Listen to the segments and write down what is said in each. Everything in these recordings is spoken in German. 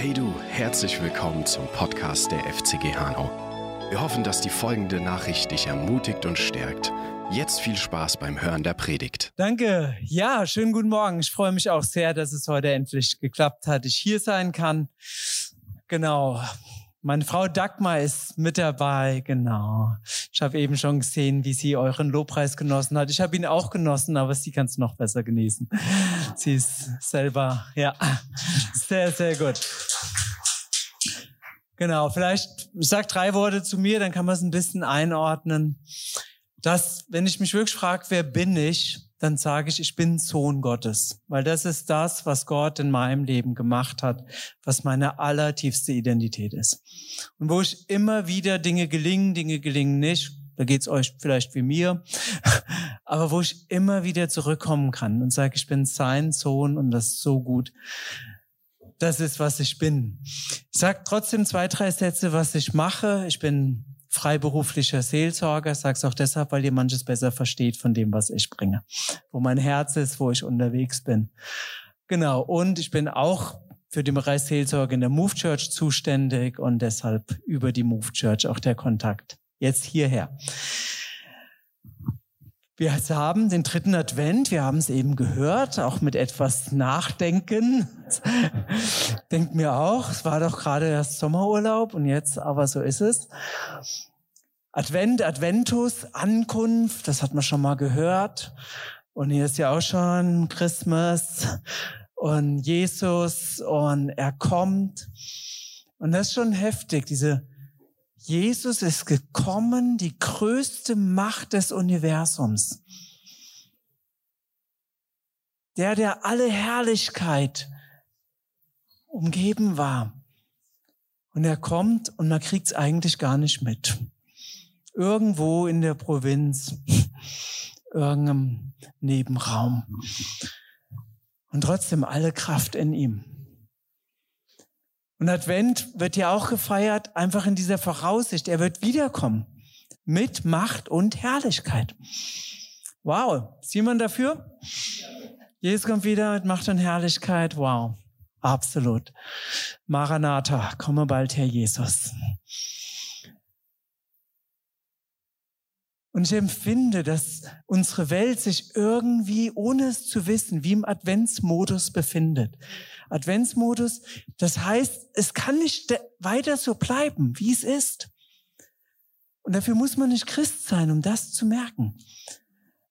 Hey du, herzlich willkommen zum Podcast der FCG Hanau. Wir hoffen, dass die folgende Nachricht dich ermutigt und stärkt. Jetzt viel Spaß beim Hören der Predigt. Danke. Ja, schönen guten Morgen. Ich freue mich auch sehr, dass es heute endlich geklappt hat, ich hier sein kann. Genau. Meine Frau Dagmar ist mit dabei, genau. Ich habe eben schon gesehen, wie sie euren Lobpreis genossen hat. Ich habe ihn auch genossen, aber sie kann es noch besser genießen. Sie ist selber, ja, sehr, sehr gut. Genau, vielleicht ich sag drei Worte zu mir, dann kann man es ein bisschen einordnen. Dass, wenn ich mich wirklich frage, wer bin ich, dann sage ich, ich bin Sohn Gottes, weil das ist das, was Gott in meinem Leben gemacht hat, was meine allertiefste Identität ist. Und wo ich immer wieder Dinge gelingen, Dinge gelingen nicht, da geht's euch vielleicht wie mir, aber wo ich immer wieder zurückkommen kann und sage, ich bin sein Sohn und das ist so gut. Das ist, was ich bin. Ich sage trotzdem zwei, drei Sätze, was ich mache. Ich bin freiberuflicher Seelsorger, sag's auch deshalb, weil ihr manches besser versteht von dem, was ich bringe. Wo mein Herz ist, wo ich unterwegs bin. Genau. Und ich bin auch für den Bereich Seelsorge in der Move Church zuständig und deshalb über die Move Church auch der Kontakt. Jetzt hierher. Wir haben den dritten Advent, wir haben es eben gehört, auch mit etwas Nachdenken. Denkt mir auch, es war doch gerade erst Sommerurlaub und jetzt, aber so ist es. Advent, Adventus, Ankunft, das hat man schon mal gehört. Und hier ist ja auch schon Christmas und Jesus und er kommt. Und das ist schon heftig, diese Jesus ist gekommen, die größte Macht des Universums. Der, der alle Herrlichkeit umgeben war. Und er kommt und man kriegt es eigentlich gar nicht mit. Irgendwo in der Provinz, irgendeinem Nebenraum. Und trotzdem alle Kraft in ihm. Und Advent wird ja auch gefeiert, einfach in dieser Voraussicht. Er wird wiederkommen. Mit Macht und Herrlichkeit. Wow. Ist jemand dafür? Jesus kommt wieder mit Macht und Herrlichkeit. Wow. Absolut. Maranatha, komme bald, Herr Jesus. Und ich empfinde, dass unsere Welt sich irgendwie, ohne es zu wissen, wie im Adventsmodus befindet. Adventsmodus. Das heißt, es kann nicht weiter so bleiben, wie es ist. Und dafür muss man nicht Christ sein, um das zu merken.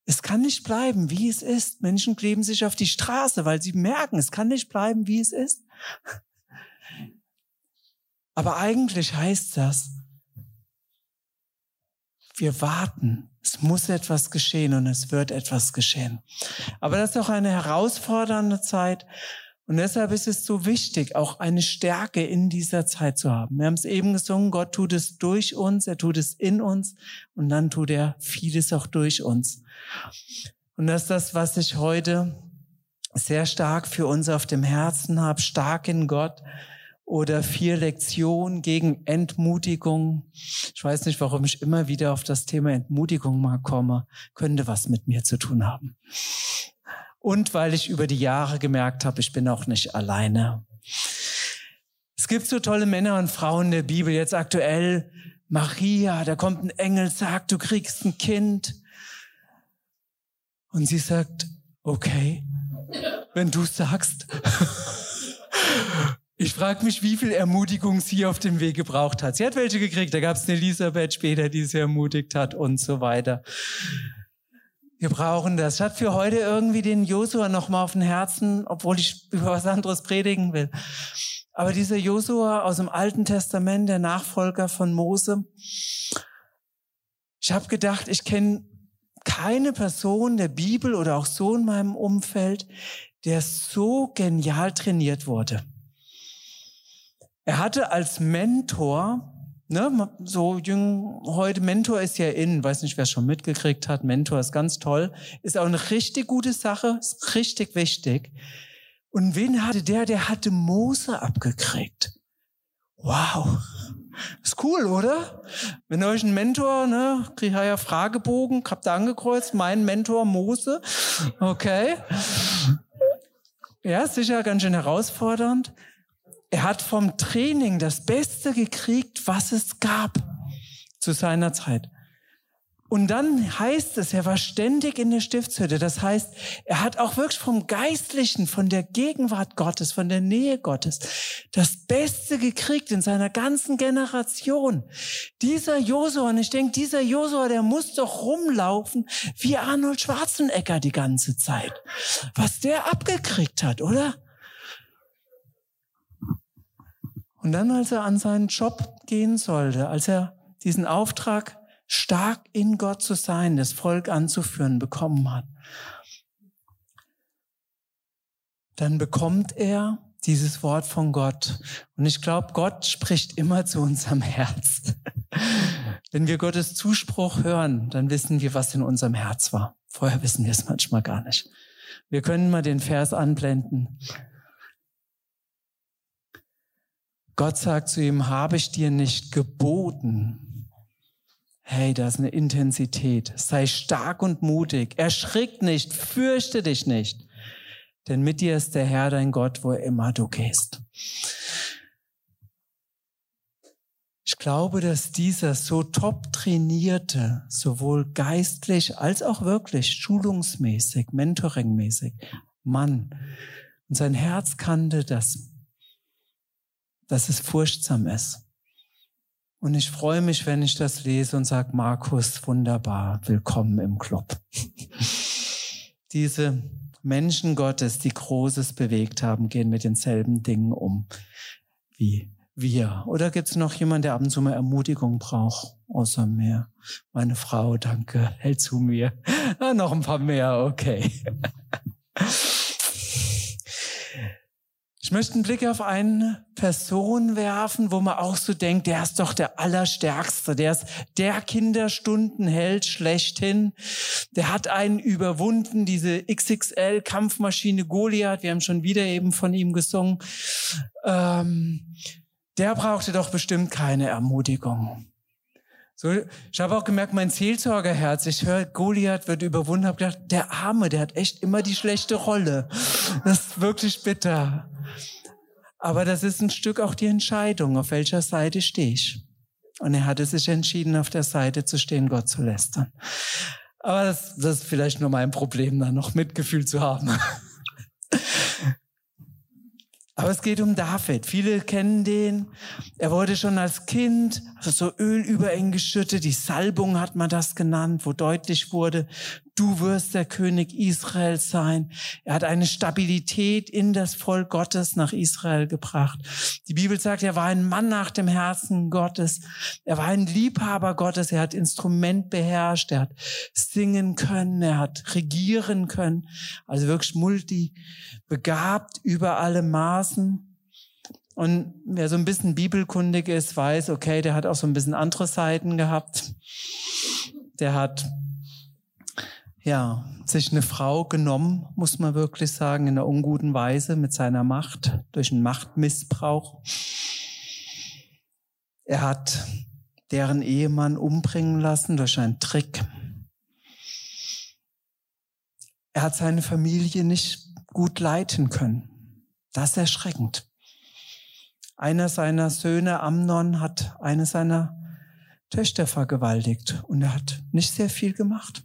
Es kann nicht bleiben, wie es ist. Menschen kleben sich auf die Straße, weil sie merken, es kann nicht bleiben, wie es ist. Aber eigentlich heißt das, wir warten. Es muss etwas geschehen und es wird etwas geschehen. Aber das ist auch eine herausfordernde Zeit. Und deshalb ist es so wichtig, auch eine Stärke in dieser Zeit zu haben. Wir haben es eben gesungen, Gott tut es durch uns, er tut es in uns und dann tut er vieles auch durch uns. Und das ist das, was ich heute sehr stark für uns auf dem Herzen habe, stark in Gott oder vier Lektionen gegen Entmutigung. Ich weiß nicht, warum ich immer wieder auf das Thema Entmutigung mal komme, könnte was mit mir zu tun haben und weil ich über die Jahre gemerkt habe, ich bin auch nicht alleine. Es gibt so tolle Männer und Frauen der Bibel. Jetzt aktuell Maria, da kommt ein Engel, sagt, du kriegst ein Kind. Und sie sagt, okay, wenn du sagst. Ich frage mich, wie viel Ermutigung sie auf dem Weg gebraucht hat. Sie hat welche gekriegt, da gab es eine Elisabeth später, die sie ermutigt hat und so weiter. Wir brauchen das. Ich hatte für heute irgendwie den Josua noch mal auf dem Herzen, obwohl ich über was anderes predigen will. Aber dieser Josua aus dem Alten Testament, der Nachfolger von Mose, ich habe gedacht, ich kenne keine Person der Bibel oder auch so in meinem Umfeld, der so genial trainiert wurde. Er hatte als Mentor ne, so jung, heute Mentor ist ja in, weiß nicht, wer es schon mitgekriegt hat, Mentor ist ganz toll, ist auch eine richtig gute Sache, ist richtig wichtig. Und wen hatte der? Der hatte Mose abgekriegt. Wow. Ist cool, oder? Wenn euch ein Mentor, ne, kriegt ja Fragebogen, habt ihr angekreuzt, mein Mentor Mose. Okay. Ja, sicher ganz schön herausfordernd. Er hat vom Training das Beste gekriegt, was es gab zu seiner Zeit. Und dann heißt es, er war ständig in der Stiftshütte. Das heißt, er hat auch wirklich vom Geistlichen, von der Gegenwart Gottes, von der Nähe Gottes, das Beste gekriegt in seiner ganzen Generation. Dieser Josua, und ich denke, dieser Josua, der muss doch rumlaufen wie Arnold Schwarzenegger die ganze Zeit. Was der abgekriegt hat, oder? Und dann, als er an seinen Job gehen sollte, als er diesen Auftrag stark in Gott zu sein, das Volk anzuführen, bekommen hat, dann bekommt er dieses Wort von Gott. Und ich glaube, Gott spricht immer zu unserem Herz. Wenn wir Gottes Zuspruch hören, dann wissen wir, was in unserem Herz war. Vorher wissen wir es manchmal gar nicht. Wir können mal den Vers anblenden. Gott sagt zu ihm, habe ich dir nicht geboten, Hey, da ist eine Intensität. Sei stark und mutig. Erschrick nicht, fürchte dich nicht. Denn mit dir ist der Herr dein Gott, wo immer du gehst. Ich glaube, dass dieser so top trainierte, sowohl geistlich als auch wirklich schulungsmäßig, mentoringmäßig Mann und sein Herz kannte das, dass es furchtsam ist. Und ich freue mich, wenn ich das lese und sage, Markus, wunderbar, willkommen im Club. Diese Menschen Gottes, die Großes bewegt haben, gehen mit denselben Dingen um wie wir. Oder gibt es noch jemand, der ab und zu mal Ermutigung braucht? Außer mir. Meine Frau, danke, hält zu mir. Ah, noch ein paar mehr, okay. Ich möchte einen Blick auf eine Person werfen, wo man auch so denkt, der ist doch der Allerstärkste, der ist der Kinderstundenheld schlechthin. Der hat einen überwunden, diese XXL-Kampfmaschine Goliath, wir haben schon wieder eben von ihm gesungen. Ähm, der brauchte doch bestimmt keine Ermutigung. So, ich habe auch gemerkt, mein Seelsorgerherz, ich höre, Goliath wird überwunden, habe gedacht, der Arme, der hat echt immer die schlechte Rolle. Das ist wirklich bitter. Aber das ist ein Stück auch die Entscheidung, auf welcher Seite stehe ich. Und er hatte sich entschieden, auf der Seite zu stehen, Gott zu lästern. Aber das, das ist vielleicht nur mein Problem, da noch Mitgefühl zu haben. Aber es geht um David. Viele kennen den. Er wurde schon als Kind also so Öl über ihn geschüttet. Die Salbung hat man das genannt, wo deutlich wurde, du wirst der König Israel sein. Er hat eine Stabilität in das Volk Gottes nach Israel gebracht. Die Bibel sagt, er war ein Mann nach dem Herzen Gottes. Er war ein Liebhaber Gottes. Er hat Instrument beherrscht. Er hat singen können. Er hat regieren können. Also wirklich multibegabt über alle Maßen. Und wer so ein bisschen bibelkundig ist, weiß, okay, der hat auch so ein bisschen andere Seiten gehabt. Der hat ja, sich eine Frau genommen, muss man wirklich sagen, in einer unguten Weise mit seiner Macht, durch einen Machtmissbrauch. Er hat deren Ehemann umbringen lassen durch einen Trick. Er hat seine Familie nicht gut leiten können. Das ist erschreckend. Einer seiner Söhne, Amnon, hat eine seiner Töchter vergewaltigt und er hat nicht sehr viel gemacht.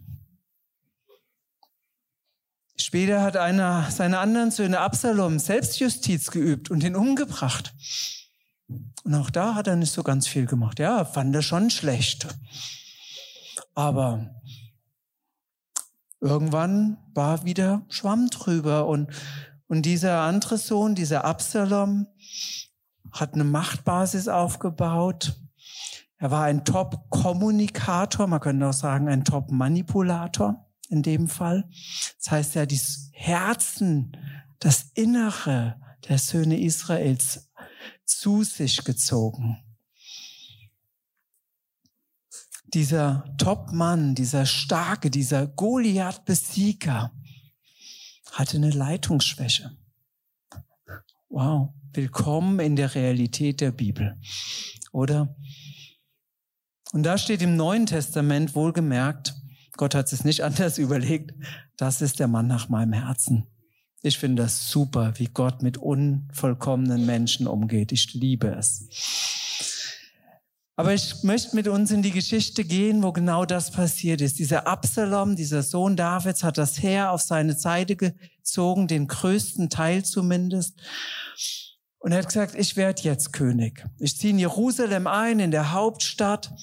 Später hat einer seiner anderen Söhne Absalom Selbstjustiz geübt und ihn umgebracht. Und auch da hat er nicht so ganz viel gemacht. Ja, fand er schon schlecht. Aber irgendwann war wieder Schwamm drüber und, und dieser andere Sohn, dieser Absalom, hat eine Machtbasis aufgebaut. Er war ein Top-Kommunikator, man könnte auch sagen ein Top-Manipulator in dem Fall. Das heißt, hat die Herzen, das Innere der Söhne Israels zu sich gezogen. Dieser Top-Mann, dieser starke, dieser Goliath-Besieger hatte eine Leitungsschwäche. Wow, willkommen in der Realität der Bibel, oder? Und da steht im Neuen Testament wohlgemerkt, Gott hat es nicht anders überlegt. Das ist der Mann nach meinem Herzen. Ich finde das super, wie Gott mit unvollkommenen Menschen umgeht. Ich liebe es. Aber ich möchte mit uns in die Geschichte gehen, wo genau das passiert ist. Dieser Absalom, dieser Sohn Davids, hat das Heer auf seine Seite gezogen, den größten Teil zumindest. Und er hat gesagt, ich werde jetzt König. Ich ziehe in Jerusalem ein, in der Hauptstadt.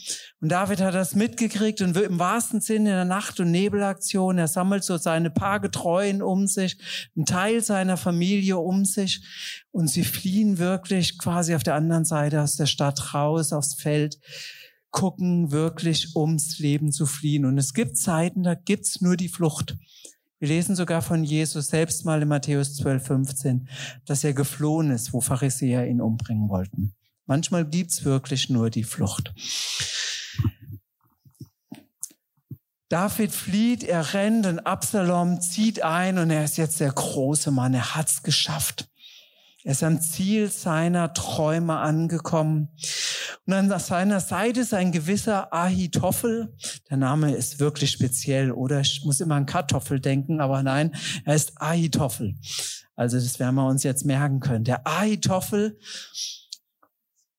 Und David hat das mitgekriegt und im wahrsten Sinne in der Nacht- und Nebelaktion. Er sammelt so seine paar Getreuen um sich, einen Teil seiner Familie um sich. Und sie fliehen wirklich quasi auf der anderen Seite aus der Stadt raus, aufs Feld, gucken wirklich ums Leben zu fliehen. Und es gibt Zeiten, da gibt's nur die Flucht. Wir lesen sogar von Jesus selbst mal in Matthäus 12, 15, dass er geflohen ist, wo Pharisäer ihn umbringen wollten. Manchmal gibt's wirklich nur die Flucht. David flieht, er rennt und Absalom zieht ein und er ist jetzt der große Mann, er hat's geschafft. Er ist am Ziel seiner Träume angekommen. Und an seiner Seite ist ein gewisser Ahitophel. Der Name ist wirklich speziell, oder? Ich muss immer an Kartoffel denken, aber nein, er ist Ahitophel. Also das werden wir uns jetzt merken können. Der Ahitophel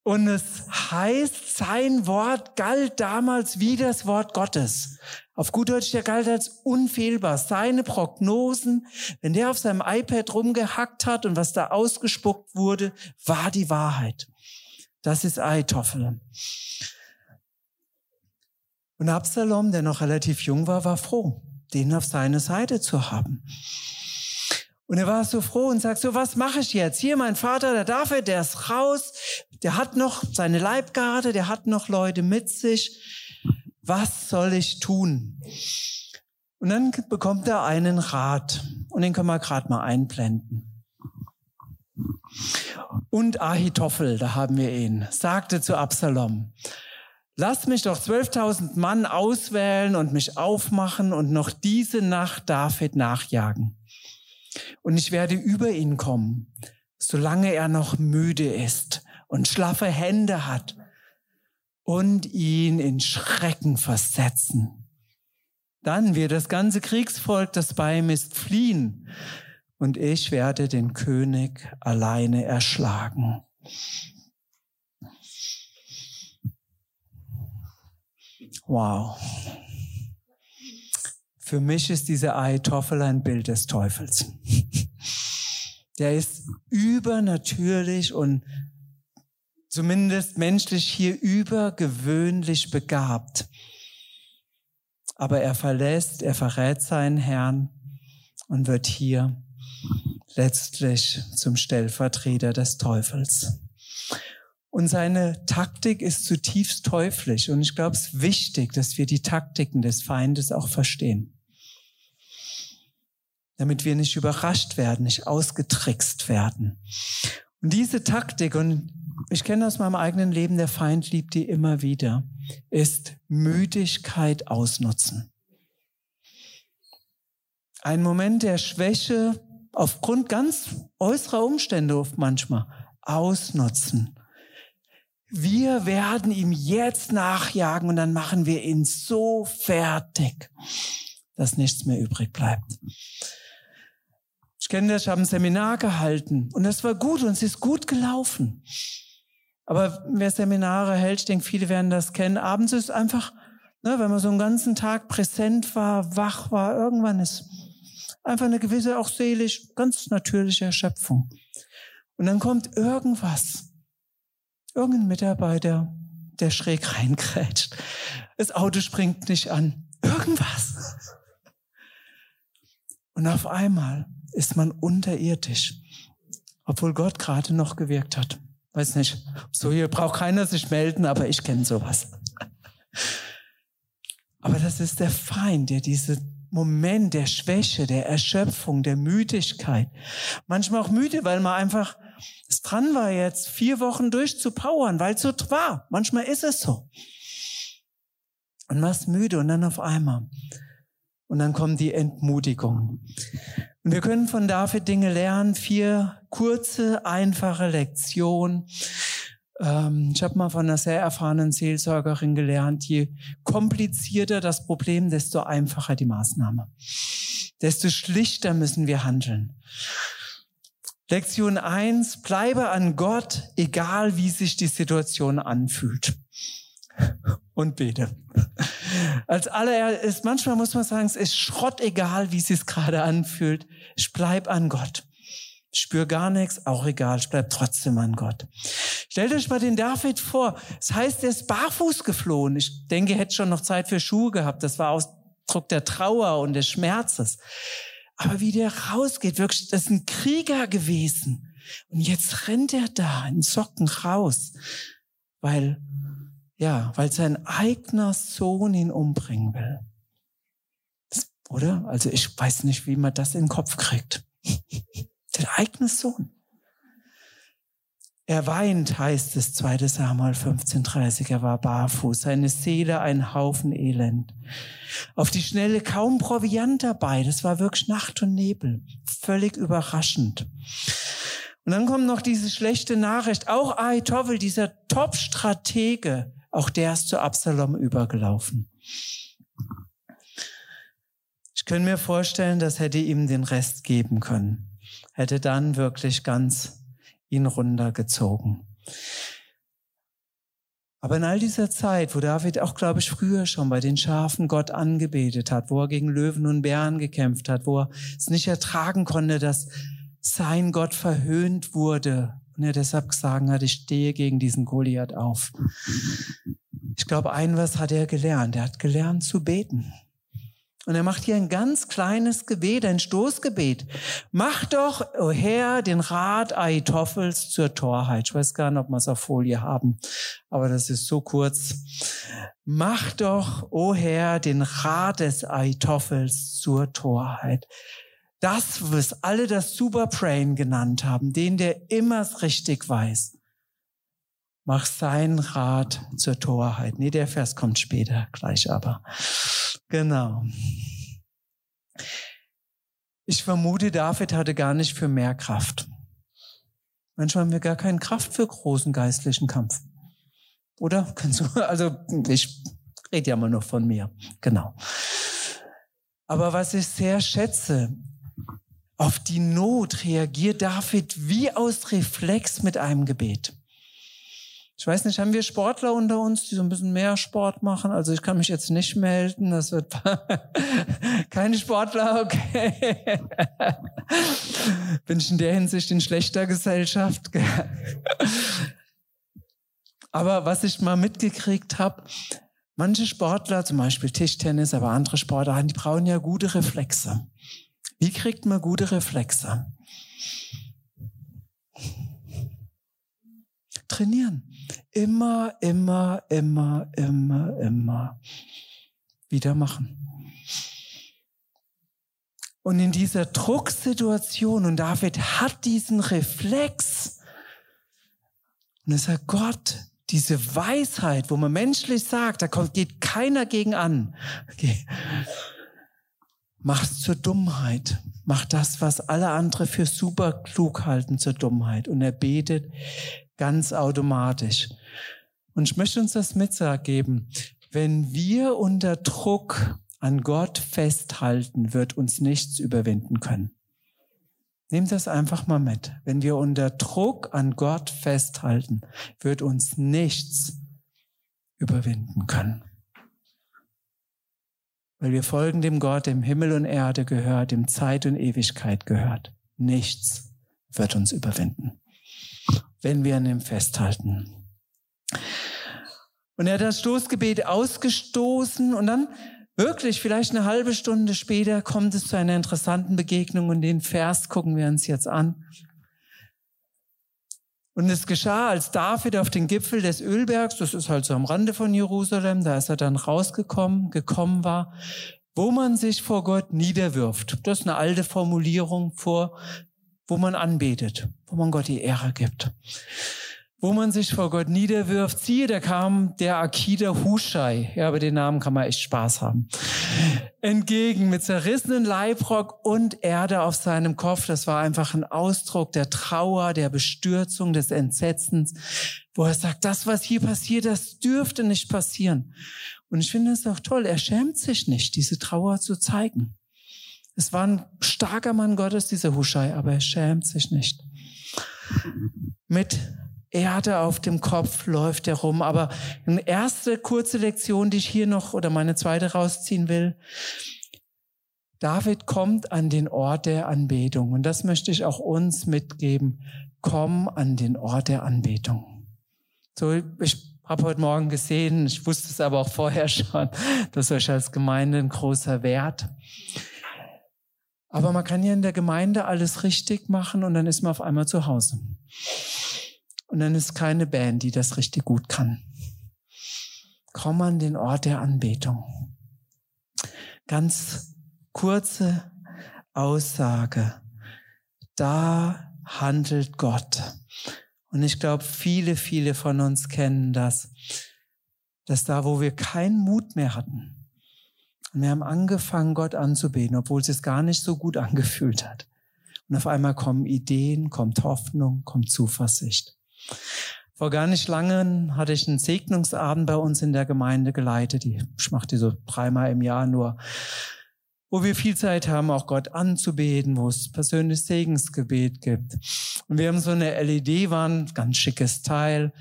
und es heißt, sein Wort galt damals wie das Wort Gottes. Auf gut Deutsch, der galt als unfehlbar. Seine Prognosen, wenn der auf seinem iPad rumgehackt hat und was da ausgespuckt wurde, war die Wahrheit. Das ist Eitoffel. Und Absalom, der noch relativ jung war, war froh, den auf seine Seite zu haben. Und er war so froh und sagt so, was mache ich jetzt? Hier, mein Vater, der David, der ist raus, der hat noch seine Leibgarde, der hat noch Leute mit sich. Was soll ich tun? Und dann bekommt er einen Rat. Und den können wir gerade mal einblenden. Und Ahitophel, da haben wir ihn, sagte zu Absalom, lass mich doch 12.000 Mann auswählen und mich aufmachen und noch diese Nacht David nachjagen. Und ich werde über ihn kommen, solange er noch müde ist und schlaffe Hände hat und ihn in Schrecken versetzen. Dann wird das ganze Kriegsvolk, das bei ihm ist, fliehen und ich werde den König alleine erschlagen. Wow. Für mich ist dieser Aitoffel ein Bild des Teufels. Der ist übernatürlich und zumindest menschlich hier übergewöhnlich begabt. Aber er verlässt, er verrät seinen Herrn und wird hier letztlich zum Stellvertreter des Teufels. Und seine Taktik ist zutiefst teuflisch. Und ich glaube, es ist wichtig, dass wir die Taktiken des Feindes auch verstehen damit wir nicht überrascht werden, nicht ausgetrickst werden. Und diese Taktik, und ich kenne aus meinem eigenen Leben, der Feind liebt die immer wieder, ist Müdigkeit ausnutzen. Ein Moment der Schwäche aufgrund ganz äußerer Umstände oft manchmal ausnutzen. Wir werden ihm jetzt nachjagen und dann machen wir ihn so fertig, dass nichts mehr übrig bleibt. Ich kenne das, ich habe ein Seminar gehalten und das war gut und es ist gut gelaufen. Aber wer Seminare hält, ich denke, viele werden das kennen, abends ist einfach, ne, wenn man so einen ganzen Tag präsent war, wach war, irgendwann ist einfach eine gewisse, auch seelisch, ganz natürliche Erschöpfung. Und dann kommt irgendwas, irgendein Mitarbeiter, der schräg reinkrätscht. Das Auto springt nicht an. Irgendwas. Und auf einmal ist man unterirdisch, obwohl Gott gerade noch gewirkt hat. Weiß nicht, so hier braucht keiner sich melden, aber ich kenne sowas. Aber das ist der Feind, der diese Moment der Schwäche, der Erschöpfung, der Müdigkeit, manchmal auch müde, weil man einfach es dran war, jetzt vier Wochen durchzupowern, weil es so war. Manchmal ist es so. Und man ist müde und dann auf einmal. Und dann kommt die Entmutigung. Und wir können von David Dinge lernen, vier kurze, einfache Lektionen. Ähm, ich habe mal von einer sehr erfahrenen Seelsorgerin gelernt, je komplizierter das Problem, desto einfacher die Maßnahme. Desto schlichter müssen wir handeln. Lektion eins: bleibe an Gott, egal wie sich die Situation anfühlt. Und bete. Als allererstes, manchmal muss man sagen, es ist Schrott egal, wie es sich gerade anfühlt. Ich bleib an Gott. Ich spür gar nichts, auch egal, ich bleib trotzdem an Gott. Stellt euch mal den David vor. Das heißt, er ist barfuß geflohen. Ich denke, er hätte schon noch Zeit für Schuhe gehabt. Das war Ausdruck der Trauer und des Schmerzes. Aber wie der rausgeht, wirklich, das ist ein Krieger gewesen. Und jetzt rennt er da in Socken raus, weil, ja, weil sein eigener Sohn ihn umbringen will. Das, oder? Also ich weiß nicht, wie man das in den Kopf kriegt. Der eigene Sohn. Er weint, heißt es, 2 Samuel 15,30. Er war barfuß, seine Seele ein Haufen Elend. Auf die Schnelle kaum Proviant dabei. Das war wirklich Nacht und Nebel. Völlig überraschend. Und dann kommt noch diese schlechte Nachricht. Auch Ahitophel, dieser Top-Stratege, auch der ist zu Absalom übergelaufen. Ich könnte mir vorstellen, das hätte ihm den Rest geben können hätte dann wirklich ganz ihn runtergezogen. Aber in all dieser Zeit, wo David auch, glaube ich, früher schon bei den Schafen Gott angebetet hat, wo er gegen Löwen und Bären gekämpft hat, wo er es nicht ertragen konnte, dass sein Gott verhöhnt wurde und er deshalb gesagt hat, ich stehe gegen diesen Goliath auf. Ich glaube, ein was hat er gelernt. Er hat gelernt zu beten. Und er macht hier ein ganz kleines Gebet, ein Stoßgebet. Mach doch, o oh Herr, den Rat Aitophels zur Torheit. Ich weiß gar nicht, ob wir es auf Folie haben, aber das ist so kurz. Mach doch, o oh Herr, den Rat des Aitophels zur Torheit. Das, was alle das Superbrain genannt haben, den, der immer richtig weiß. Mach seinen Rat zur Torheit. Nee, der Vers kommt später, gleich aber. Genau. Ich vermute, David hatte gar nicht für mehr Kraft. Manchmal haben wir gar keine Kraft für großen geistlichen Kampf. Oder? Also, ich rede ja mal noch von mir. Genau. Aber was ich sehr schätze, auf die Not reagiert David wie aus Reflex mit einem Gebet. Ich weiß nicht, haben wir Sportler unter uns, die so ein bisschen mehr Sport machen? Also ich kann mich jetzt nicht melden. Das wird keine Sportler, okay. Bin ich in der Hinsicht in schlechter Gesellschaft. Aber was ich mal mitgekriegt habe, manche Sportler, zum Beispiel Tischtennis, aber andere Sportler, die brauchen ja gute Reflexe. Wie kriegt man gute Reflexe? Trainieren. Immer, immer, immer, immer, immer wieder machen. Und in dieser Drucksituation, und David hat diesen Reflex, und er sagt, Gott, diese Weisheit, wo man menschlich sagt, da kommt, geht keiner gegen an. Okay. Mach's zur Dummheit. Mach das, was alle andere für super klug halten, zur Dummheit. Und er betet, ganz automatisch. Und ich möchte uns das mitgeben. Wenn wir unter Druck an Gott festhalten, wird uns nichts überwinden können. Nehmt das einfach mal mit. Wenn wir unter Druck an Gott festhalten, wird uns nichts überwinden können. Weil wir folgen dem Gott, dem Himmel und Erde gehört, dem Zeit und Ewigkeit gehört. Nichts wird uns überwinden wenn wir an ihm festhalten. Und er hat das Stoßgebet ausgestoßen und dann wirklich vielleicht eine halbe Stunde später kommt es zu einer interessanten Begegnung und den Vers gucken wir uns jetzt an. Und es geschah, als David auf den Gipfel des Ölbergs, das ist halt so am Rande von Jerusalem, da ist er dann rausgekommen, gekommen war, wo man sich vor Gott niederwirft. Das ist eine alte Formulierung vor wo man anbetet, wo man Gott die Ehre gibt, wo man sich vor Gott niederwirft. Siehe, da kam der Akida Hushai, ja, aber den Namen kann man echt Spaß haben, entgegen mit zerrissenen Leibrock und Erde auf seinem Kopf. Das war einfach ein Ausdruck der Trauer, der Bestürzung, des Entsetzens, wo er sagt, das, was hier passiert, das dürfte nicht passieren. Und ich finde es auch toll, er schämt sich nicht, diese Trauer zu zeigen. Es war ein starker Mann Gottes, dieser Huschai, aber er schämt sich nicht. Mit Erde auf dem Kopf läuft er rum. Aber eine erste kurze Lektion, die ich hier noch oder meine zweite rausziehen will. David kommt an den Ort der Anbetung. Und das möchte ich auch uns mitgeben. Komm an den Ort der Anbetung. So, ich habe heute Morgen gesehen, ich wusste es aber auch vorher schon, das ist euch als Gemeinde ein großer Wert. Aber man kann ja in der Gemeinde alles richtig machen und dann ist man auf einmal zu Hause. Und dann ist keine Band, die das richtig gut kann. Komm an den Ort der Anbetung. Ganz kurze Aussage. Da handelt Gott. Und ich glaube, viele, viele von uns kennen das, dass da, wo wir keinen Mut mehr hatten, und wir haben angefangen, Gott anzubeten, obwohl es sich gar nicht so gut angefühlt hat. Und auf einmal kommen Ideen, kommt Hoffnung, kommt Zuversicht. Vor gar nicht lange hatte ich einen Segnungsabend bei uns in der Gemeinde geleitet. Ich mache die so dreimal im Jahr nur wo wir viel Zeit haben, auch Gott anzubeten, wo es persönliches Segensgebet gibt. Und wir haben so eine LED-Wand, ganz schickes Teil.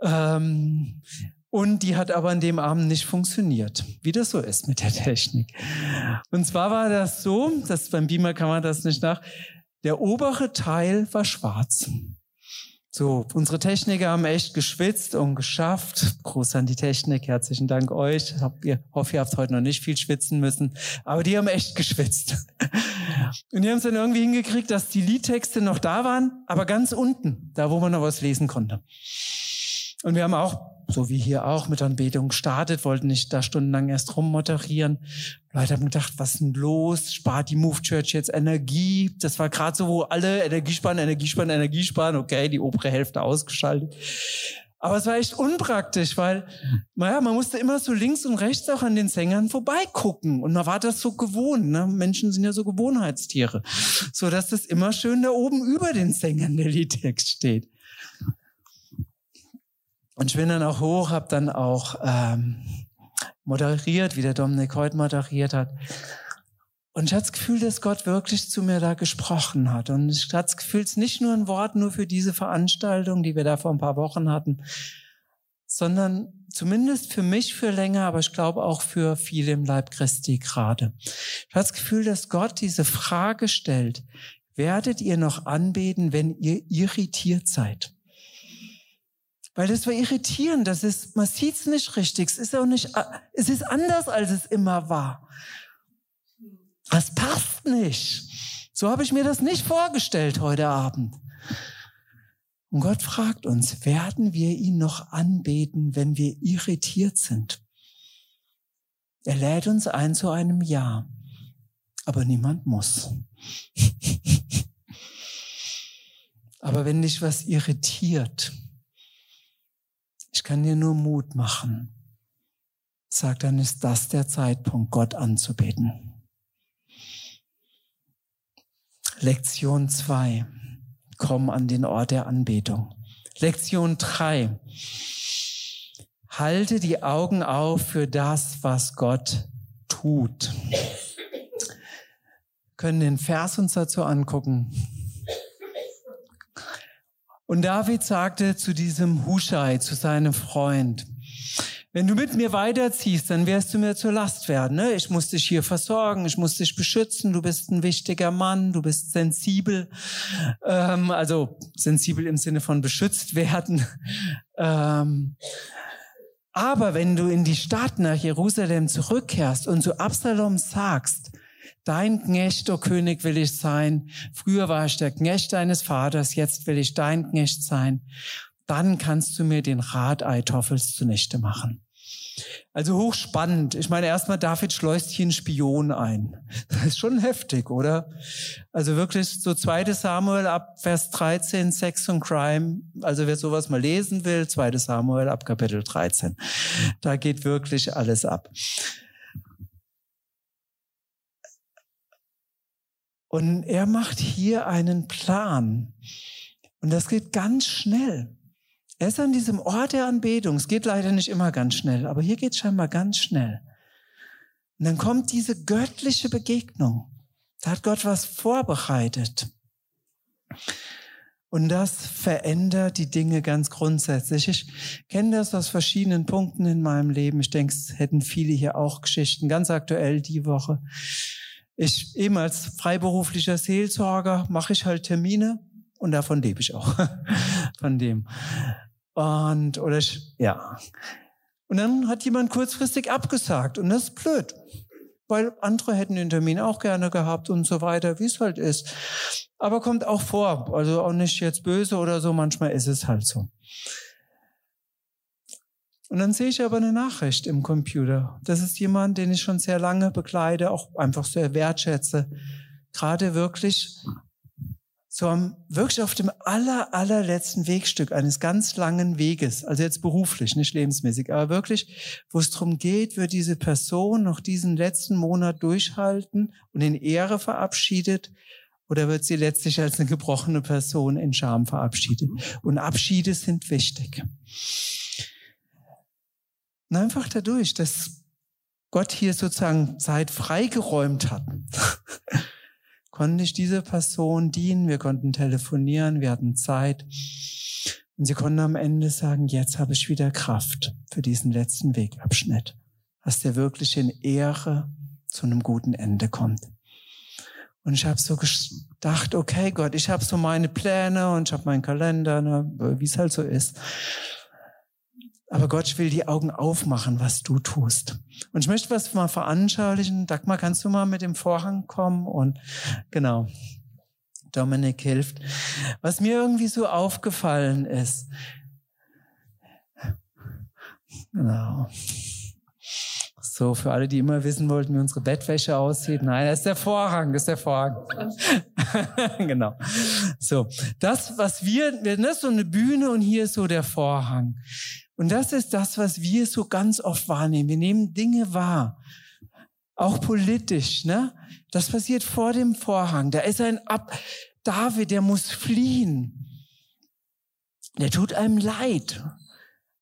Ähm, und die hat aber an dem Abend nicht funktioniert, wie das so ist mit der Technik. Und zwar war das so, dass beim Beamer kann man das nicht nach, der obere Teil war schwarz. So, unsere Techniker haben echt geschwitzt und geschafft. Groß an die Technik, herzlichen Dank euch. Ich hoffe, ihr habt heute noch nicht viel schwitzen müssen, aber die haben echt geschwitzt. Und die haben es dann irgendwie hingekriegt, dass die Liedtexte noch da waren, aber ganz unten, da wo man noch was lesen konnte. Und wir haben auch so wie hier auch mit Anbetung gestartet, wollten nicht da stundenlang erst rummoderieren. Leute haben gedacht, was ist denn los? Spart die Move Church jetzt Energie? Das war gerade so, wo alle Energie sparen, Energie sparen, Energie sparen. Okay, die obere Hälfte ausgeschaltet. Aber es war echt unpraktisch, weil, naja, man musste immer so links und rechts auch an den Sängern vorbeigucken. Und man war das so gewohnt. Ne? Menschen sind ja so Gewohnheitstiere. So dass das immer schön da oben über den Sängern der Liedtext steht. Und ich bin dann auch hoch, habe dann auch ähm, moderiert, wie der Dominik heute moderiert hat. Und ich hatte das Gefühl, dass Gott wirklich zu mir da gesprochen hat. Und ich hatte das Gefühl, es ist nicht nur ein Wort nur für diese Veranstaltung, die wir da vor ein paar Wochen hatten, sondern zumindest für mich für länger, aber ich glaube auch für viele im Leib Christi gerade. Ich hatte das Gefühl, dass Gott diese Frage stellt, werdet ihr noch anbeten, wenn ihr irritiert seid? Weil das war irritierend, das ist, man sieht's nicht richtig, es ist auch nicht, es ist anders, als es immer war. Das passt nicht. So habe ich mir das nicht vorgestellt heute Abend. Und Gott fragt uns, werden wir ihn noch anbeten, wenn wir irritiert sind? Er lädt uns ein zu einem Ja, aber niemand muss. aber wenn dich was irritiert, ich kann dir nur Mut machen. Sag, dann ist das der Zeitpunkt, Gott anzubeten. Lektion zwei: Komm an den Ort der Anbetung. Lektion drei: Halte die Augen auf für das, was Gott tut. Wir können den Vers uns dazu angucken. Und David sagte zu diesem Huschai, zu seinem Freund, wenn du mit mir weiterziehst, dann wirst du mir zur Last werden. Ne? Ich muss dich hier versorgen, ich muss dich beschützen, du bist ein wichtiger Mann, du bist sensibel, ähm, also sensibel im Sinne von beschützt werden. Ähm, aber wenn du in die Stadt nach Jerusalem zurückkehrst und zu Absalom sagst, Dein Knecht, o oh König, will ich sein. Früher war ich der Knecht deines Vaters, jetzt will ich dein Knecht sein. Dann kannst du mir den Rat Eitoffels zunichte machen. Also hochspannend. Ich meine, erstmal David schleust hier einen Spion ein. Das ist schon heftig, oder? Also wirklich so zweite Samuel ab Vers 13, Sex und Crime. Also wer sowas mal lesen will, zweite Samuel ab Kapitel 13. Da geht wirklich alles ab. Und er macht hier einen Plan. Und das geht ganz schnell. Er ist an diesem Ort der Anbetung. Es geht leider nicht immer ganz schnell, aber hier geht es scheinbar ganz schnell. Und dann kommt diese göttliche Begegnung. Da hat Gott was vorbereitet. Und das verändert die Dinge ganz grundsätzlich. Ich kenne das aus verschiedenen Punkten in meinem Leben. Ich denke, es hätten viele hier auch Geschichten. Ganz aktuell die Woche. Ich eben als freiberuflicher Seelsorger mache ich halt Termine und davon lebe ich auch. Von dem. Und, oder ich, ja. Und dann hat jemand kurzfristig abgesagt und das ist blöd weil andere hätten den Termin auch gerne gehabt und so weiter, wie es halt ist. Aber kommt auch vor, also auch nicht jetzt böse oder so, manchmal ist es halt so. Und dann sehe ich aber eine Nachricht im Computer. Das ist jemand, den ich schon sehr lange begleite, auch einfach sehr wertschätze. Gerade wirklich so am, wirklich auf dem aller, allerletzten Wegstück eines ganz langen Weges, also jetzt beruflich, nicht lebensmäßig, aber wirklich, wo es darum geht, wird diese Person noch diesen letzten Monat durchhalten und in Ehre verabschiedet oder wird sie letztlich als eine gebrochene Person in Scham verabschiedet? Und Abschiede sind wichtig. Und einfach dadurch, dass Gott hier sozusagen Zeit freigeräumt hat, konnte ich dieser Person dienen, wir konnten telefonieren, wir hatten Zeit. Und sie konnte am Ende sagen, jetzt habe ich wieder Kraft für diesen letzten Wegabschnitt, dass der wirklich in Ehre zu einem guten Ende kommt. Und ich habe so gedacht, okay Gott, ich habe so meine Pläne und ich habe meinen Kalender, ne, wie es halt so ist. Aber Gott will die Augen aufmachen, was du tust. Und ich möchte was mal veranschaulichen. Dagmar, kannst du mal mit dem Vorhang kommen? Und genau, Dominik hilft. Was mir irgendwie so aufgefallen ist. Genau. So, für alle, die immer wissen wollten, wie unsere Bettwäsche aussieht. Nein, das ist der Vorhang, das ist der Vorhang. genau. So, das, was wir, das ist so eine Bühne und hier ist so der Vorhang. Und das ist das, was wir so ganz oft wahrnehmen. Wir nehmen Dinge wahr. Auch politisch, ne? Das passiert vor dem Vorhang. Da ist ein Ab, David, der muss fliehen. Der tut einem leid.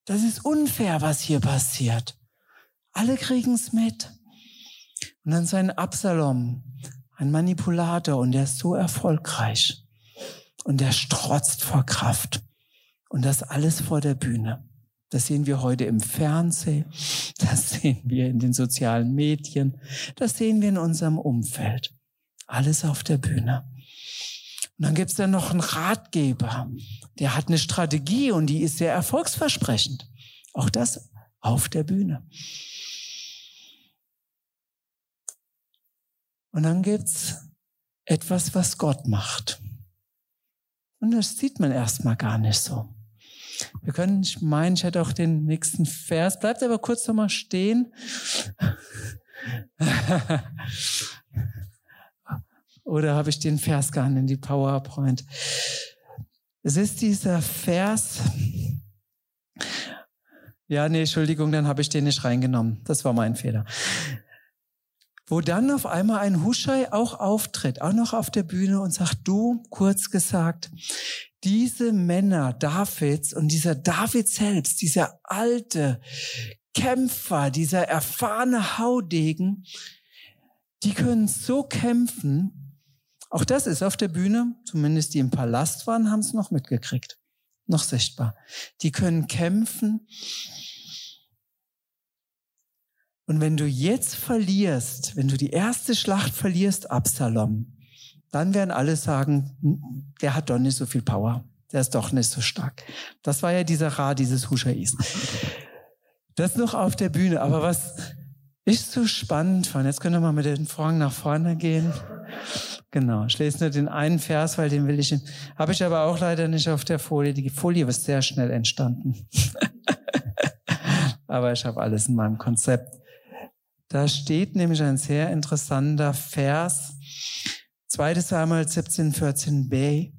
Das ist unfair, was hier passiert. Alle kriegen es mit. Und dann sein Absalom, ein Manipulator, und der ist so erfolgreich. Und der strotzt vor Kraft. Und das alles vor der Bühne. Das sehen wir heute im Fernsehen, das sehen wir in den sozialen Medien, das sehen wir in unserem Umfeld. Alles auf der Bühne. Und dann gibt's da noch einen Ratgeber, der hat eine Strategie und die ist sehr erfolgsversprechend. Auch das auf der Bühne. Und dann gibt's etwas, was Gott macht. Und das sieht man erstmal gar nicht so. Wir können, ich meine, ich hätte auch den nächsten Vers. Bleibt aber kurz nochmal stehen. Oder habe ich den Vers gar nicht in die PowerPoint? Es ist dieser Vers. Ja, nee, Entschuldigung, dann habe ich den nicht reingenommen. Das war mein Fehler. Wo dann auf einmal ein Huschei auch auftritt, auch noch auf der Bühne und sagt, du, kurz gesagt, diese Männer Davids und dieser David selbst, dieser alte Kämpfer, dieser erfahrene Haudegen, die können so kämpfen. Auch das ist auf der Bühne, zumindest die im Palast waren, haben es noch mitgekriegt, noch sichtbar. Die können kämpfen. Und wenn du jetzt verlierst, wenn du die erste Schlacht verlierst, Absalom, dann werden alle sagen, der hat doch nicht so viel Power. Der ist doch nicht so stark. Das war ja dieser Rat dieses Huschais. Das noch auf der Bühne. Aber was ich so spannend fand, jetzt können wir mal mit den Vorhang nach vorne gehen. Genau, ich lese nur den einen Vers, weil den will ich, habe ich aber auch leider nicht auf der Folie. Die Folie ist sehr schnell entstanden. aber ich habe alles in meinem Konzept. Da steht nämlich ein sehr interessanter Vers, 2. Samuel 17, 14b.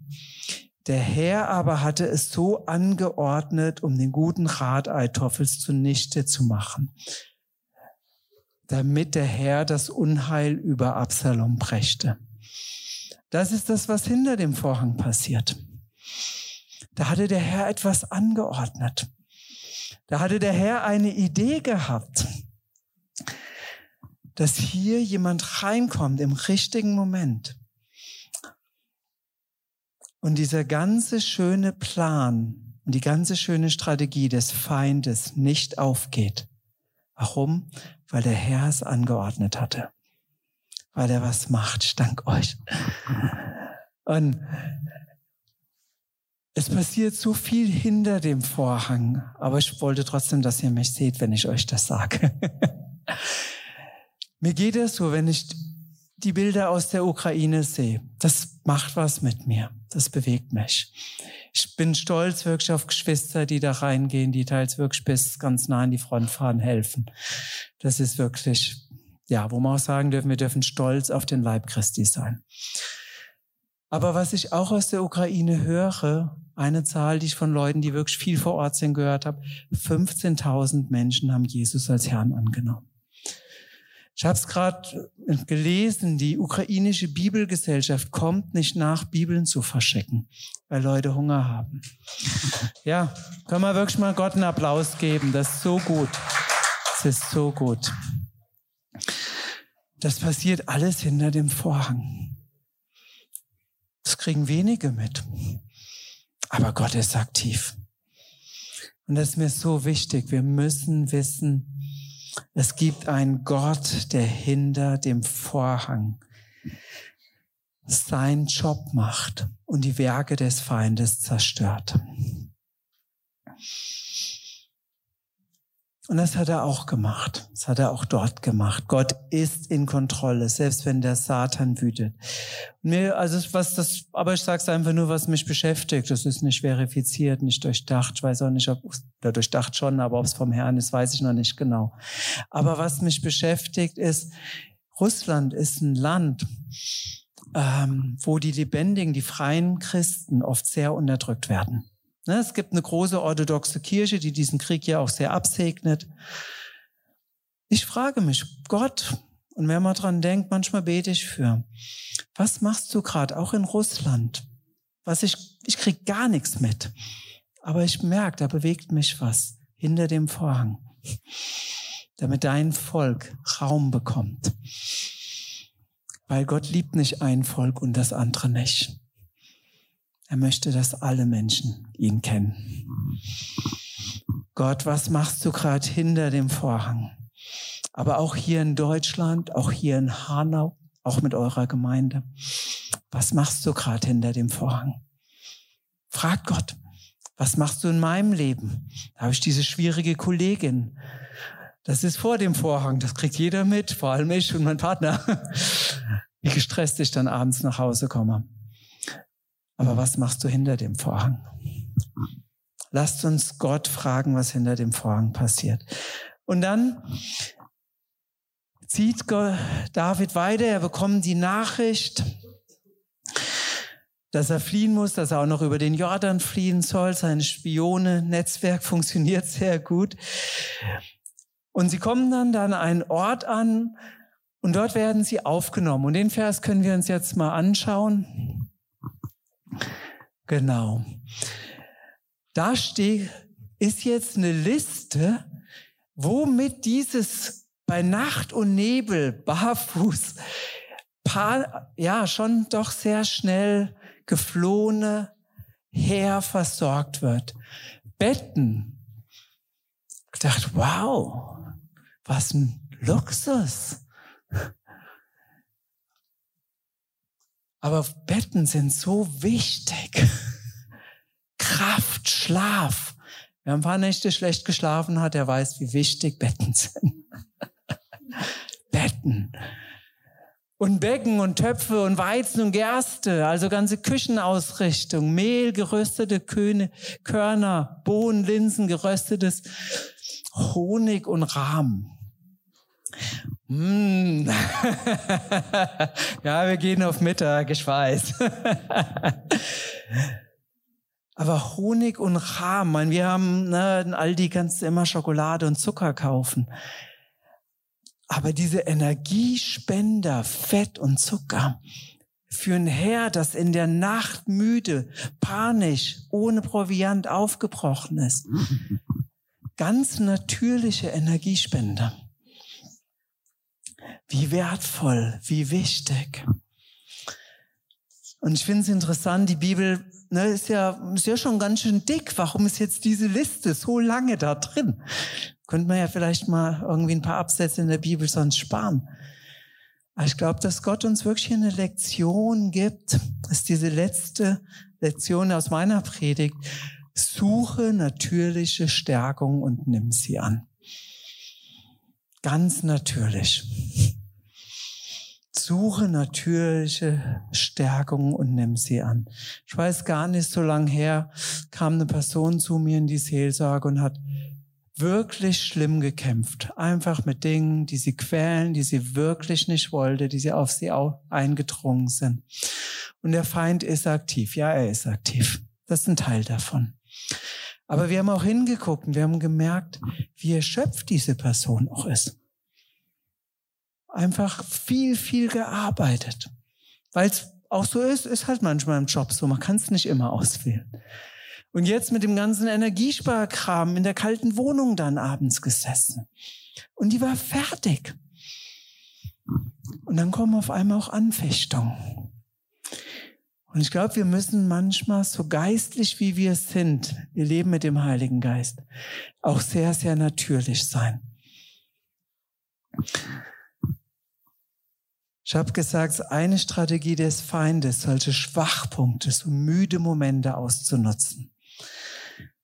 Der Herr aber hatte es so angeordnet, um den guten Rat Eitoffels zunichte zu machen, damit der Herr das Unheil über Absalom brächte. Das ist das, was hinter dem Vorhang passiert. Da hatte der Herr etwas angeordnet. Da hatte der Herr eine Idee gehabt, dass hier jemand reinkommt im richtigen Moment Und dieser ganze schöne Plan und die ganze schöne Strategie des Feindes nicht aufgeht. Warum? Weil der Herr es angeordnet hatte. Weil er was macht. Ich danke euch. Und es passiert so viel hinter dem Vorhang, aber ich wollte trotzdem, dass ihr mich seht, wenn ich euch das sage. Mir geht es so, wenn ich die Bilder aus der Ukraine sehe. Das macht was mit mir. Das bewegt mich. Ich bin stolz wirklich auf Geschwister, die da reingehen, die teils wirklich bis ganz nah an die Front fahren, helfen. Das ist wirklich, ja, wo man auch sagen dürfen, wir dürfen stolz auf den Leib Christi sein. Aber was ich auch aus der Ukraine höre, eine Zahl, die ich von Leuten, die wirklich viel vor Ort sind, gehört habe, 15.000 Menschen haben Jesus als Herrn angenommen. Ich habe es gerade gelesen, die ukrainische Bibelgesellschaft kommt nicht nach, Bibeln zu verschicken, weil Leute Hunger haben. Ja, können wir wirklich mal Gott einen Applaus geben. Das ist so gut. Das ist so gut. Das passiert alles hinter dem Vorhang. Das kriegen wenige mit. Aber Gott ist aktiv. Und das ist mir so wichtig. Wir müssen wissen, es gibt einen Gott, der hinter dem Vorhang seinen Job macht und die Werke des Feindes zerstört. Und das hat er auch gemacht. Das hat er auch dort gemacht. Gott ist in Kontrolle, selbst wenn der Satan wütet. Mir, also was das, aber ich sage es einfach nur, was mich beschäftigt. Das ist nicht verifiziert, nicht durchdacht. Ich weiß auch nicht, ob oder durchdacht schon, aber ob es vom Herrn ist, weiß ich noch nicht genau. Aber was mich beschäftigt ist, Russland ist ein Land, ähm, wo die lebendigen, die freien Christen oft sehr unterdrückt werden. Ne, es gibt eine große orthodoxe Kirche, die diesen Krieg ja auch sehr absegnet. Ich frage mich, Gott, und wenn man dran denkt, manchmal bete ich für, was machst du gerade, auch in Russland? Was ich, ich krieg gar nichts mit. Aber ich merke, da bewegt mich was hinter dem Vorhang, damit dein Volk Raum bekommt. Weil Gott liebt nicht ein Volk und das andere nicht. Er möchte, dass alle Menschen ihn kennen. Gott, was machst du gerade hinter dem Vorhang? Aber auch hier in Deutschland, auch hier in Hanau, auch mit eurer Gemeinde. Was machst du gerade hinter dem Vorhang? Frag Gott, was machst du in meinem Leben? Da habe ich diese schwierige Kollegin. Das ist vor dem Vorhang, das kriegt jeder mit, vor allem ich und mein Partner. Wie gestresst ich dann abends nach Hause komme. Aber was machst du hinter dem Vorhang? Lasst uns Gott fragen, was hinter dem Vorhang passiert. Und dann zieht David weiter, er bekommt die Nachricht, dass er fliehen muss, dass er auch noch über den Jordan fliehen soll. Sein Spione-Netzwerk funktioniert sehr gut. Und sie kommen dann an einen Ort an und dort werden sie aufgenommen. Und den Vers können wir uns jetzt mal anschauen. Genau. Da steht, ist jetzt eine Liste, womit dieses bei Nacht und Nebel barfuß, paar, ja, schon doch sehr schnell geflohene Heer versorgt wird. Betten. Ich dachte, wow, was ein Luxus. Aber Betten sind so wichtig. Kraft, Schlaf. Wer ein paar Nächte schlecht geschlafen hat, der weiß, wie wichtig Betten sind. Betten. Und Becken und Töpfe und Weizen und Gerste, also ganze Küchenausrichtung, Mehl, geröstete Köne, Körner, Bohnen, Linsen, geröstetes Honig und Rahm. Mm. ja, wir gehen auf Mittag, ich weiß. Aber Honig und Rahm, wir haben, ne, in Aldi kannst du immer Schokolade und Zucker kaufen. Aber diese Energiespender, Fett und Zucker, führen her, dass in der Nacht müde, panisch, ohne Proviant aufgebrochen ist. Ganz natürliche Energiespender. Wie wertvoll, wie wichtig. Und ich finde es interessant, die Bibel ne, ist, ja, ist ja schon ganz schön dick. Warum ist jetzt diese Liste so lange da drin? Könnte man ja vielleicht mal irgendwie ein paar Absätze in der Bibel sonst sparen. Aber ich glaube, dass Gott uns wirklich eine Lektion gibt. Das ist diese letzte Lektion aus meiner Predigt. Suche natürliche Stärkung und nimm sie an. Ganz natürlich. Suche natürliche Stärkung und nimm sie an. Ich weiß gar nicht, so lang her kam eine Person zu mir in die Seelsorge und hat wirklich schlimm gekämpft. Einfach mit Dingen, die sie quälen, die sie wirklich nicht wollte, die sie auf sie eingedrungen sind. Und der Feind ist aktiv. Ja, er ist aktiv. Das ist ein Teil davon. Aber wir haben auch hingeguckt und wir haben gemerkt, wie erschöpft diese Person auch ist. Einfach viel, viel gearbeitet. Weil es auch so ist, ist halt manchmal im Job so. Man kann es nicht immer auswählen. Und jetzt mit dem ganzen Energiesparkram in der kalten Wohnung dann abends gesessen. Und die war fertig. Und dann kommen auf einmal auch Anfechtungen. Und ich glaube, wir müssen manchmal so geistlich, wie wir sind, wir leben mit dem Heiligen Geist, auch sehr, sehr natürlich sein. Ich habe gesagt, eine Strategie des Feindes, solche Schwachpunkte, so müde Momente auszunutzen.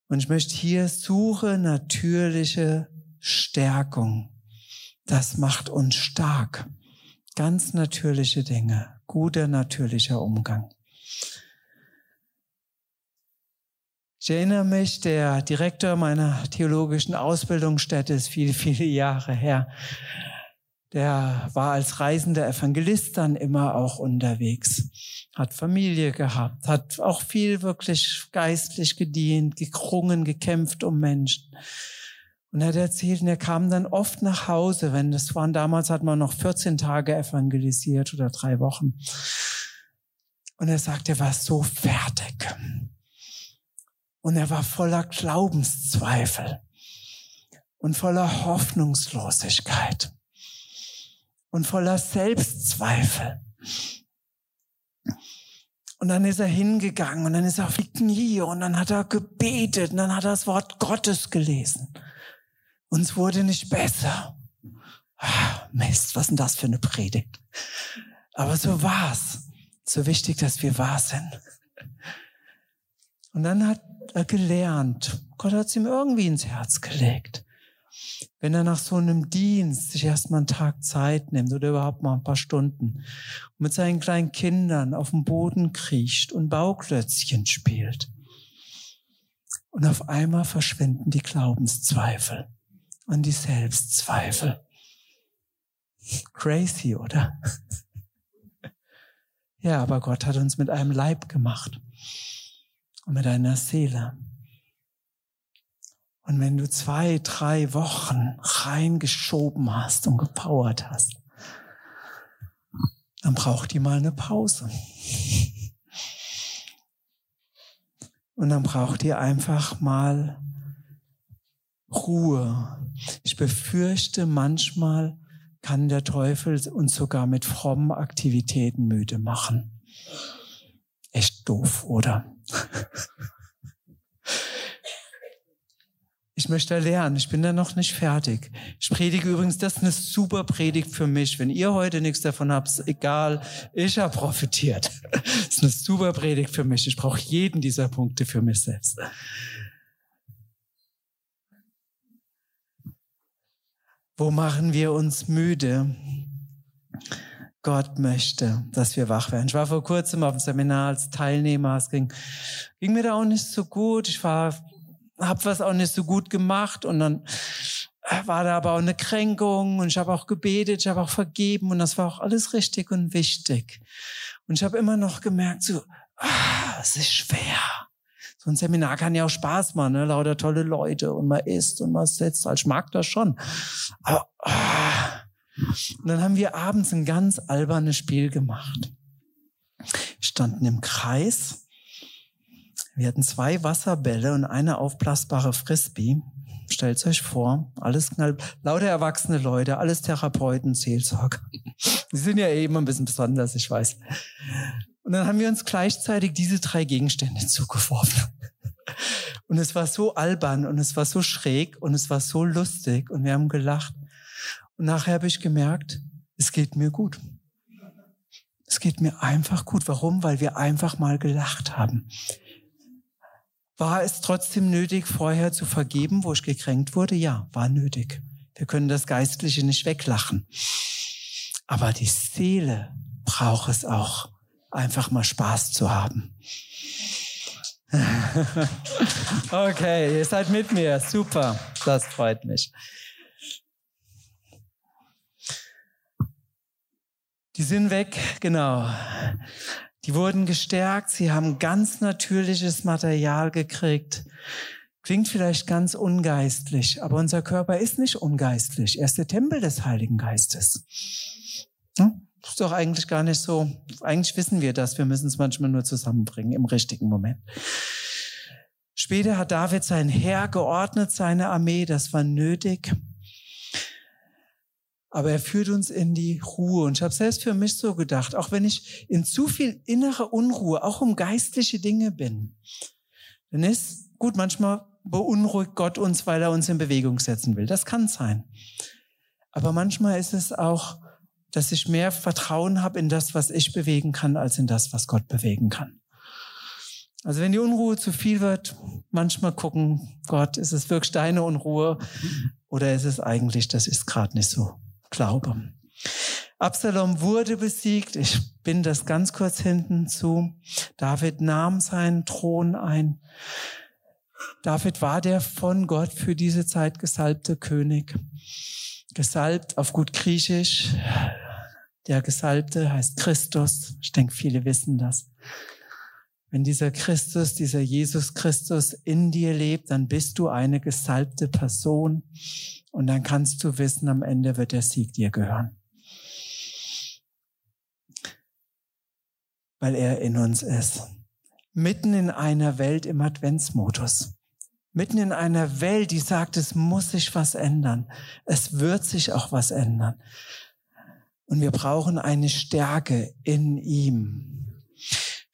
Und ich möchte hier suche natürliche Stärkung. Das macht uns stark. Ganz natürliche Dinge. Guter natürlicher Umgang. Ich erinnere mich, der Direktor meiner theologischen Ausbildungsstätte ist viele, viele Jahre her. Der war als reisender Evangelist dann immer auch unterwegs, hat Familie gehabt, hat auch viel wirklich geistlich gedient, gekrungen, gekämpft um Menschen. Und er hat erzählt, und er kam dann oft nach Hause, wenn das waren, damals hat man noch 14 Tage evangelisiert oder drei Wochen. Und er sagt, er war so fertig. Und er war voller Glaubenszweifel und voller Hoffnungslosigkeit und voller Selbstzweifel. Und dann ist er hingegangen und dann ist er auf die Knie und dann hat er gebetet und dann hat er das Wort Gottes gelesen. Und es wurde nicht besser. Ah, Mist, was denn das für eine Predigt? Aber so war's. So wichtig, dass wir wahr sind. Und dann hat er gelernt. Gott hat es ihm irgendwie ins Herz gelegt. Wenn er nach so einem Dienst sich erstmal einen Tag Zeit nimmt oder überhaupt mal ein paar Stunden und mit seinen kleinen Kindern auf dem Boden kriecht und Bauklötzchen spielt. Und auf einmal verschwinden die Glaubenszweifel und die Selbstzweifel. Crazy, oder? Ja, aber Gott hat uns mit einem Leib gemacht und mit einer Seele. Und wenn du zwei, drei Wochen reingeschoben hast und gepowert hast, dann braucht die mal eine Pause. Und dann braucht ihr einfach mal Ruhe. Ich befürchte, manchmal kann der Teufel uns sogar mit frommen Aktivitäten müde machen. Echt doof, oder? Ich möchte lernen. Ich bin da noch nicht fertig. Ich predige übrigens, das ist eine super Predigt für mich. Wenn ihr heute nichts davon habt, ist egal. Ich habe profitiert. Das ist eine super Predigt für mich. Ich brauche jeden dieser Punkte für mich selbst. Wo machen wir uns müde? Gott möchte, dass wir wach werden. Ich war vor kurzem auf dem Seminar als Teilnehmer. Es ging, ging mir da auch nicht so gut. Ich war habe was auch nicht so gut gemacht und dann äh, war da aber auch eine Kränkung und ich habe auch gebetet, ich habe auch vergeben und das war auch alles richtig und wichtig. Und ich habe immer noch gemerkt, so, ah, es ist schwer. So ein Seminar kann ja auch Spaß machen, ne? lauter tolle Leute und man isst und man sitzt. Also ich mag das schon. Aber, ah. Und dann haben wir abends ein ganz albernes Spiel gemacht. Wir standen im Kreis wir hatten zwei Wasserbälle und eine aufblasbare Frisbee. Stellt euch vor, alles knall, lauter erwachsene Leute, alles Therapeuten, Seelsorger. Die sind ja eben ein bisschen besonders, ich weiß. Und dann haben wir uns gleichzeitig diese drei Gegenstände zugeworfen. Und es war so albern und es war so schräg und es war so lustig und wir haben gelacht. Und nachher habe ich gemerkt, es geht mir gut. Es geht mir einfach gut. Warum? Weil wir einfach mal gelacht haben. War es trotzdem nötig, vorher zu vergeben, wo ich gekränkt wurde? Ja, war nötig. Wir können das Geistliche nicht weglachen. Aber die Seele braucht es auch, einfach mal Spaß zu haben. okay, ihr seid mit mir. Super. Das freut mich. Die sind weg, genau. Die wurden gestärkt, sie haben ganz natürliches Material gekriegt. Klingt vielleicht ganz ungeistlich, aber unser Körper ist nicht ungeistlich. Er ist der Tempel des Heiligen Geistes. Hm? ist doch eigentlich gar nicht so. Eigentlich wissen wir das. Wir müssen es manchmal nur zusammenbringen im richtigen Moment. Später hat David sein Heer geordnet, seine Armee. Das war nötig. Aber er führt uns in die Ruhe. Und ich habe selbst für mich so gedacht, auch wenn ich in zu viel innere Unruhe, auch um geistliche Dinge bin, dann ist gut, manchmal beunruhigt Gott uns, weil er uns in Bewegung setzen will. Das kann sein. Aber manchmal ist es auch, dass ich mehr Vertrauen habe in das, was ich bewegen kann, als in das, was Gott bewegen kann. Also wenn die Unruhe zu viel wird, manchmal gucken, Gott, ist es wirklich deine Unruhe oder ist es eigentlich, das ist gerade nicht so Glaube. Absalom wurde besiegt. Ich bin das ganz kurz hinten zu. David nahm seinen Thron ein. David war der von Gott für diese Zeit gesalbte König. Gesalbt auf gut Griechisch. Der Gesalbte heißt Christus. Ich denke, viele wissen das. Wenn dieser Christus, dieser Jesus Christus in dir lebt, dann bist du eine gesalbte Person und dann kannst du wissen, am Ende wird der Sieg dir gehören. Weil er in uns ist. Mitten in einer Welt im Adventsmodus. Mitten in einer Welt, die sagt, es muss sich was ändern. Es wird sich auch was ändern. Und wir brauchen eine Stärke in ihm.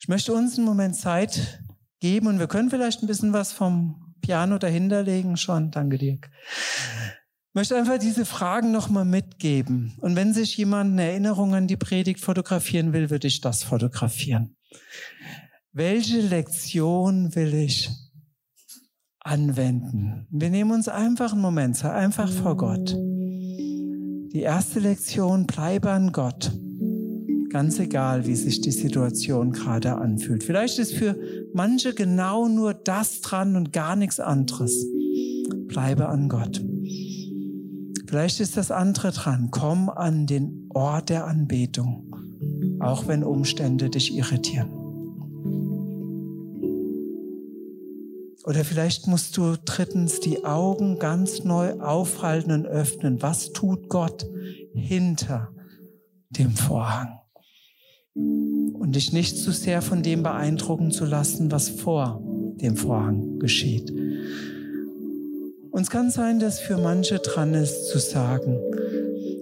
Ich möchte uns einen Moment Zeit geben und wir können vielleicht ein bisschen was vom Piano dahinter legen schon. Danke, Dirk. Ich möchte einfach diese Fragen nochmal mitgeben. Und wenn sich jemand eine Erinnerung an die Predigt fotografieren will, würde ich das fotografieren. Welche Lektion will ich anwenden? Wir nehmen uns einfach einen Moment, einfach vor Gott. Die erste Lektion, bleibe an Gott. Ganz egal, wie sich die Situation gerade anfühlt. Vielleicht ist für manche genau nur das dran und gar nichts anderes. Bleibe an Gott. Vielleicht ist das andere dran. Komm an den Ort der Anbetung, auch wenn Umstände dich irritieren. Oder vielleicht musst du drittens die Augen ganz neu aufhalten und öffnen. Was tut Gott hinter dem Vorhang? Und dich nicht zu sehr von dem beeindrucken zu lassen, was vor dem Vorhang geschieht. Und es kann sein, dass für manche dran ist zu sagen,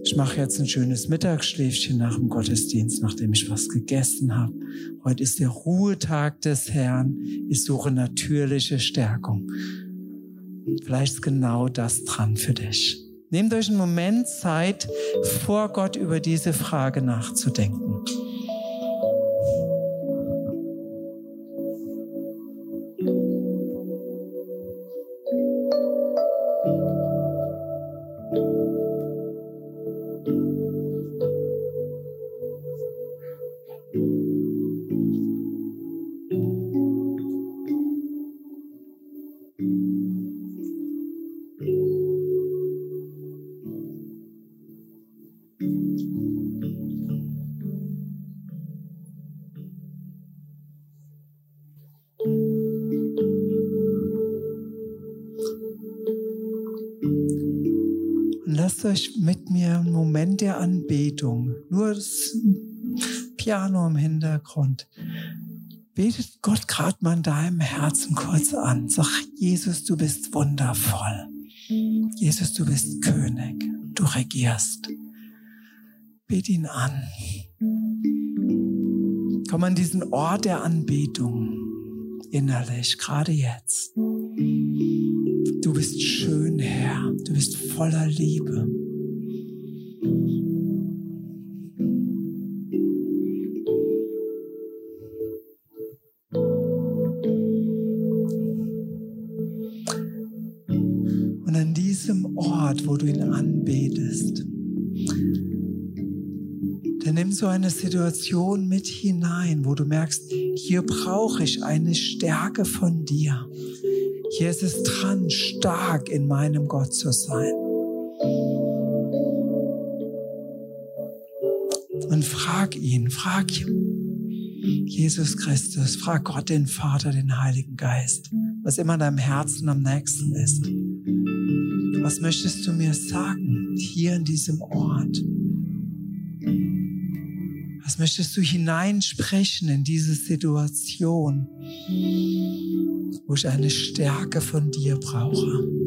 ich mache jetzt ein schönes Mittagsschläfchen nach dem Gottesdienst, nachdem ich was gegessen habe. Heute ist der Ruhetag des Herrn. Ich suche natürliche Stärkung. Vielleicht ist genau das dran für dich. Nehmt euch einen Moment Zeit, vor Gott über diese Frage nachzudenken. Euch mit mir einen Moment der Anbetung. Nur das Piano im Hintergrund. Betet Gott gerade mal in deinem Herzen kurz an. Sag, Jesus, du bist wundervoll. Jesus, du bist König. Du regierst. Bet ihn an. Komm an diesen Ort der Anbetung innerlich, gerade jetzt. Du bist schön, Herr. Du bist voller Liebe. Und an diesem Ort, wo du ihn anbetest, dann nimm so eine Situation mit hinein, wo du merkst, hier brauche ich eine Stärke von dir. Hier ist es dran, stark in meinem Gott zu sein. Und frag ihn, frag Jesus Christus, frag Gott den Vater, den Heiligen Geist, was immer deinem Herzen am nächsten ist. Was möchtest du mir sagen hier in diesem Ort? Was möchtest du hineinsprechen in diese Situation, wo ich eine Stärke von dir brauche?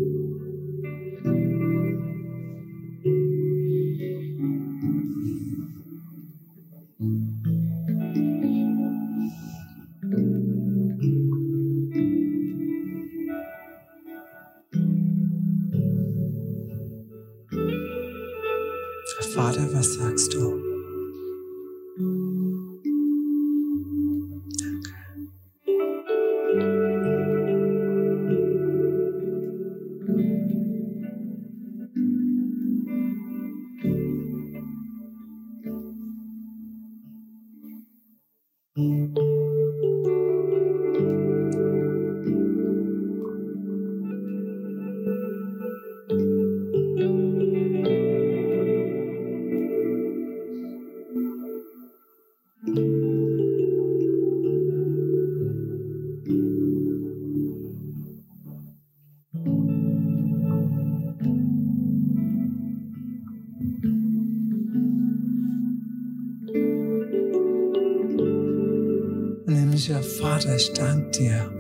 Ich danke dir,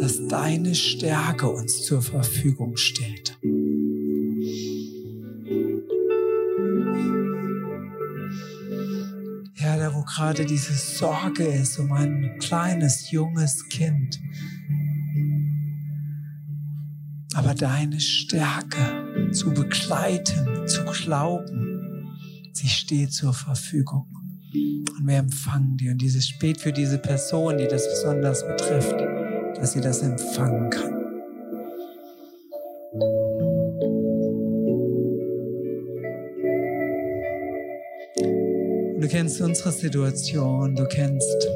dass deine Stärke uns zur Verfügung steht. Ja, da wo gerade diese Sorge ist um ein kleines, junges Kind. Aber deine Stärke zu begleiten, zu glauben, sie steht zur Verfügung. Und wir empfangen die. Und dieses spät für diese Person, die das besonders betrifft, dass sie das empfangen kann. Du kennst unsere Situation, du kennst,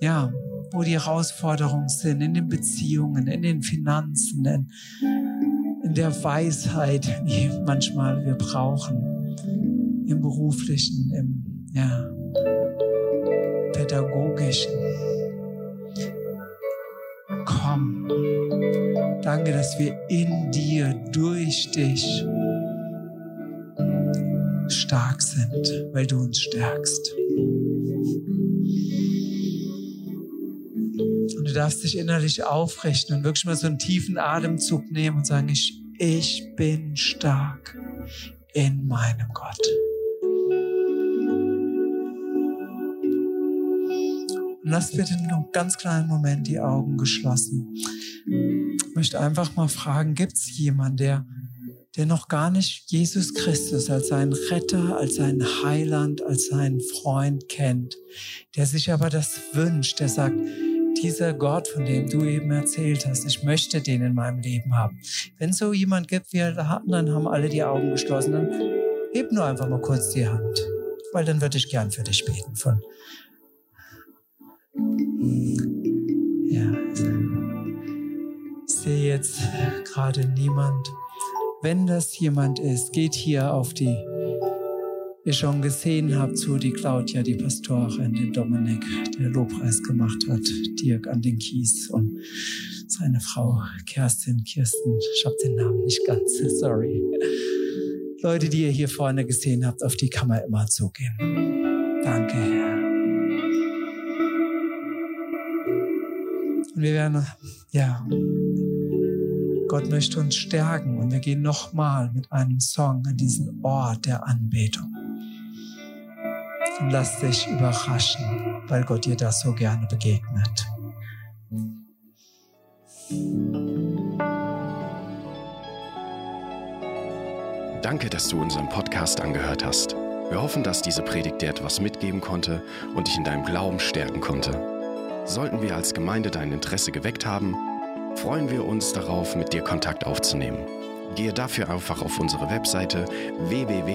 ja, wo die Herausforderungen sind, in den Beziehungen, in den Finanzen, in, in der Weisheit, die manchmal wir brauchen, im beruflichen, im ja, pädagogischen. Komm. Danke, dass wir in dir, durch dich stark sind, weil du uns stärkst. Und du darfst dich innerlich aufrichten und wirklich mal so einen tiefen Atemzug nehmen und sagen, ich, ich bin stark in meinem Gott. Und lass bitte noch einen ganz kleinen Moment die Augen geschlossen. Ich möchte einfach mal fragen, gibt es jemanden, der, der noch gar nicht Jesus Christus als seinen Retter, als seinen Heiland, als seinen Freund kennt, der sich aber das wünscht, der sagt, dieser Gott, von dem du eben erzählt hast, ich möchte den in meinem Leben haben. Wenn so jemand gibt, wie wir hatten, dann haben alle die Augen geschlossen, dann heb nur einfach mal kurz die Hand, weil dann würde ich gern für dich beten. Von ja, ich sehe jetzt gerade niemand. Wenn das jemand ist, geht hier auf die, ihr schon gesehen habt, zu die Claudia, die Pastorin, den Dominik, der Lobpreis gemacht hat, Dirk an den Kies und seine Frau Kerstin, Kirsten, ich habe den Namen nicht ganz, sorry. Leute, die ihr hier vorne gesehen habt, auf die kann man immer zugehen. Danke, Und wir werden, ja, Gott möchte uns stärken und wir gehen nochmal mit einem Song an diesen Ort der Anbetung. und lass dich überraschen, weil Gott dir das so gerne begegnet. Danke, dass du unseren Podcast angehört hast. Wir hoffen, dass diese Predigt dir etwas mitgeben konnte und dich in deinem Glauben stärken konnte. Sollten wir als Gemeinde dein Interesse geweckt haben, freuen wir uns darauf, mit dir Kontakt aufzunehmen. Gehe dafür einfach auf unsere Webseite www.fcghu.de.